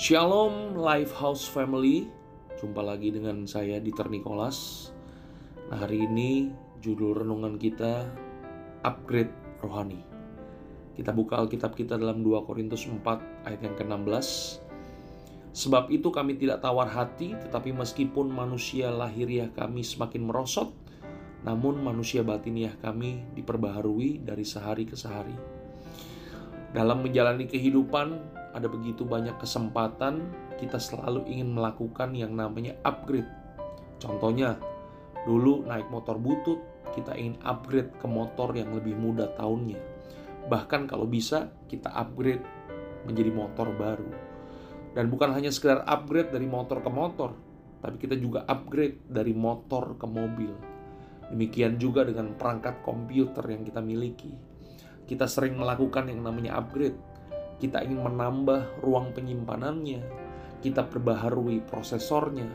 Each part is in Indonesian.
Shalom Lifehouse Family. Jumpa lagi dengan saya Dieter Nicholas Nah hari ini judul renungan kita Upgrade Rohani. Kita buka Alkitab kita dalam 2 Korintus 4 ayat yang ke-16 Sebab itu kami tidak tawar hati Tetapi meskipun manusia lahiriah kami semakin merosot Namun manusia batiniah kami diperbaharui dari sehari ke sehari Dalam menjalani kehidupan ada begitu banyak kesempatan kita selalu ingin melakukan yang namanya upgrade. Contohnya, dulu naik motor butut, kita ingin upgrade ke motor yang lebih muda tahunnya. Bahkan kalau bisa, kita upgrade menjadi motor baru. Dan bukan hanya sekedar upgrade dari motor ke motor, tapi kita juga upgrade dari motor ke mobil. Demikian juga dengan perangkat komputer yang kita miliki. Kita sering melakukan yang namanya upgrade kita ingin menambah ruang penyimpanannya, kita perbaharui prosesornya,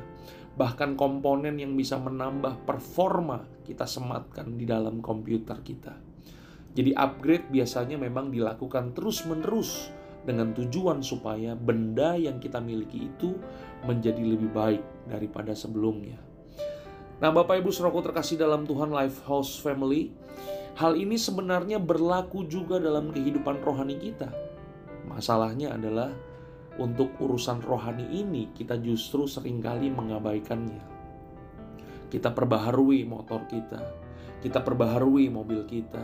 bahkan komponen yang bisa menambah performa kita sematkan di dalam komputer kita. Jadi upgrade biasanya memang dilakukan terus-menerus dengan tujuan supaya benda yang kita miliki itu menjadi lebih baik daripada sebelumnya. Nah, Bapak Ibu Saudaraku terkasih dalam Tuhan Life House Family, hal ini sebenarnya berlaku juga dalam kehidupan rohani kita. Masalahnya adalah untuk urusan rohani ini kita justru sering kali mengabaikannya. Kita perbaharui motor kita, kita perbaharui mobil kita,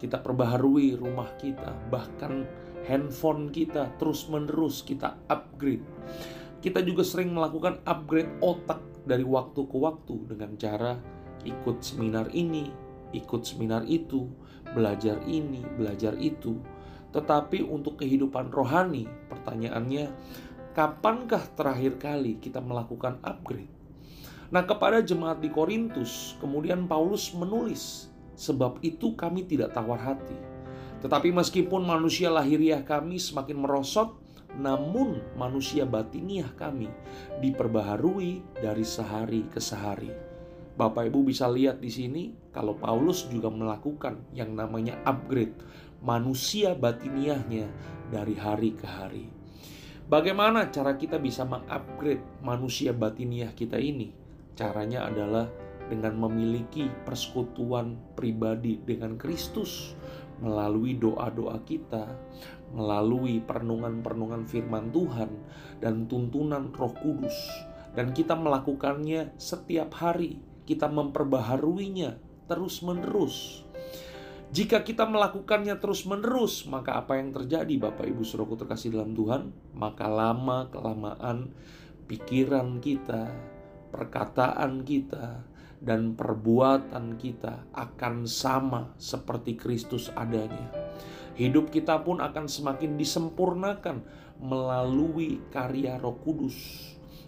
kita perbaharui rumah kita, bahkan handphone kita terus-menerus kita upgrade. Kita juga sering melakukan upgrade otak dari waktu ke waktu dengan cara ikut seminar ini, ikut seminar itu, belajar ini, belajar itu tetapi untuk kehidupan rohani, pertanyaannya, kapankah terakhir kali kita melakukan upgrade? Nah, kepada jemaat di Korintus, kemudian Paulus menulis, "Sebab itu kami tidak tawar hati, tetapi meskipun manusia lahiriah kami semakin merosot, namun manusia batiniah kami diperbaharui dari sehari ke sehari." Bapak Ibu bisa lihat di sini kalau Paulus juga melakukan yang namanya upgrade manusia batiniahnya dari hari ke hari. Bagaimana cara kita bisa mengupgrade manusia batiniah kita ini? Caranya adalah dengan memiliki persekutuan pribadi dengan Kristus melalui doa-doa kita, melalui perenungan-perenungan firman Tuhan dan tuntunan Roh Kudus dan kita melakukannya setiap hari kita memperbaharuinya terus-menerus. Jika kita melakukannya terus-menerus, maka apa yang terjadi Bapak Ibu Saudaraku terkasih dalam Tuhan? Maka lama kelamaan pikiran kita, perkataan kita, dan perbuatan kita akan sama seperti Kristus adanya. Hidup kita pun akan semakin disempurnakan melalui karya Roh Kudus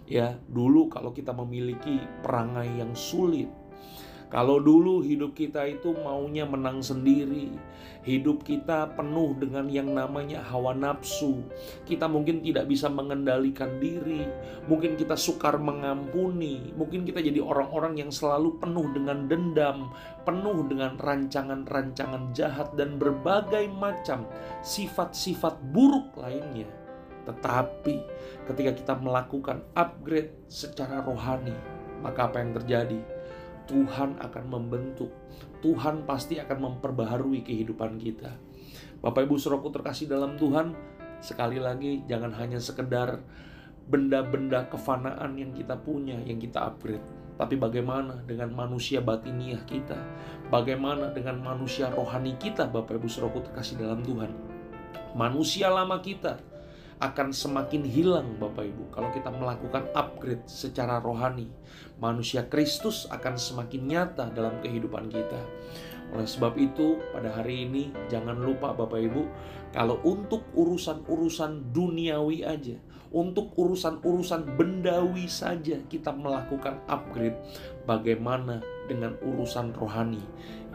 Ya, dulu kalau kita memiliki perangai yang sulit, kalau dulu hidup kita itu maunya menang sendiri, hidup kita penuh dengan yang namanya hawa nafsu. Kita mungkin tidak bisa mengendalikan diri, mungkin kita sukar mengampuni, mungkin kita jadi orang-orang yang selalu penuh dengan dendam, penuh dengan rancangan-rancangan jahat dan berbagai macam sifat-sifat buruk lainnya. Tetapi ketika kita melakukan upgrade secara rohani, maka apa yang terjadi? Tuhan akan membentuk, Tuhan pasti akan memperbaharui kehidupan kita. Bapak Ibu Saudaraku terkasih dalam Tuhan, sekali lagi jangan hanya sekedar benda-benda kefanaan yang kita punya, yang kita upgrade. Tapi bagaimana dengan manusia batiniah kita? Bagaimana dengan manusia rohani kita, Bapak Ibu Saudaraku terkasih dalam Tuhan? Manusia lama kita akan semakin hilang Bapak Ibu kalau kita melakukan upgrade secara rohani. Manusia Kristus akan semakin nyata dalam kehidupan kita. Oleh sebab itu, pada hari ini jangan lupa Bapak Ibu, kalau untuk urusan-urusan duniawi aja, untuk urusan-urusan bendawi saja kita melakukan upgrade, bagaimana dengan urusan rohani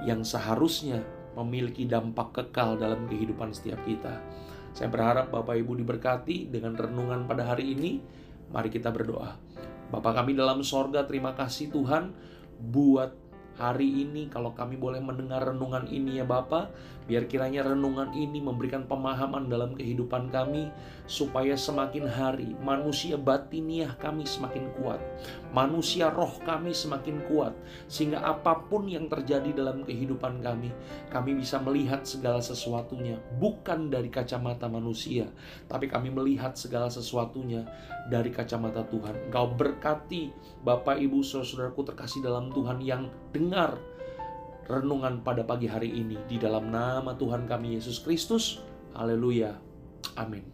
yang seharusnya memiliki dampak kekal dalam kehidupan setiap kita. Saya berharap Bapak Ibu diberkati dengan renungan pada hari ini. Mari kita berdoa. Bapak kami dalam sorga, terima kasih Tuhan buat hari ini kalau kami boleh mendengar renungan ini ya Bapak, biar kiranya renungan ini memberikan pemahaman dalam kehidupan kami supaya semakin hari manusia batiniah kami semakin kuat, manusia roh kami semakin kuat sehingga apa pun yang terjadi dalam kehidupan kami, kami bisa melihat segala sesuatunya bukan dari kacamata manusia, tapi kami melihat segala sesuatunya dari kacamata Tuhan. Engkau berkati Bapak Ibu Saudaraku terkasih dalam Tuhan yang dengar renungan pada pagi hari ini di dalam nama Tuhan kami Yesus Kristus. Haleluya. Amin.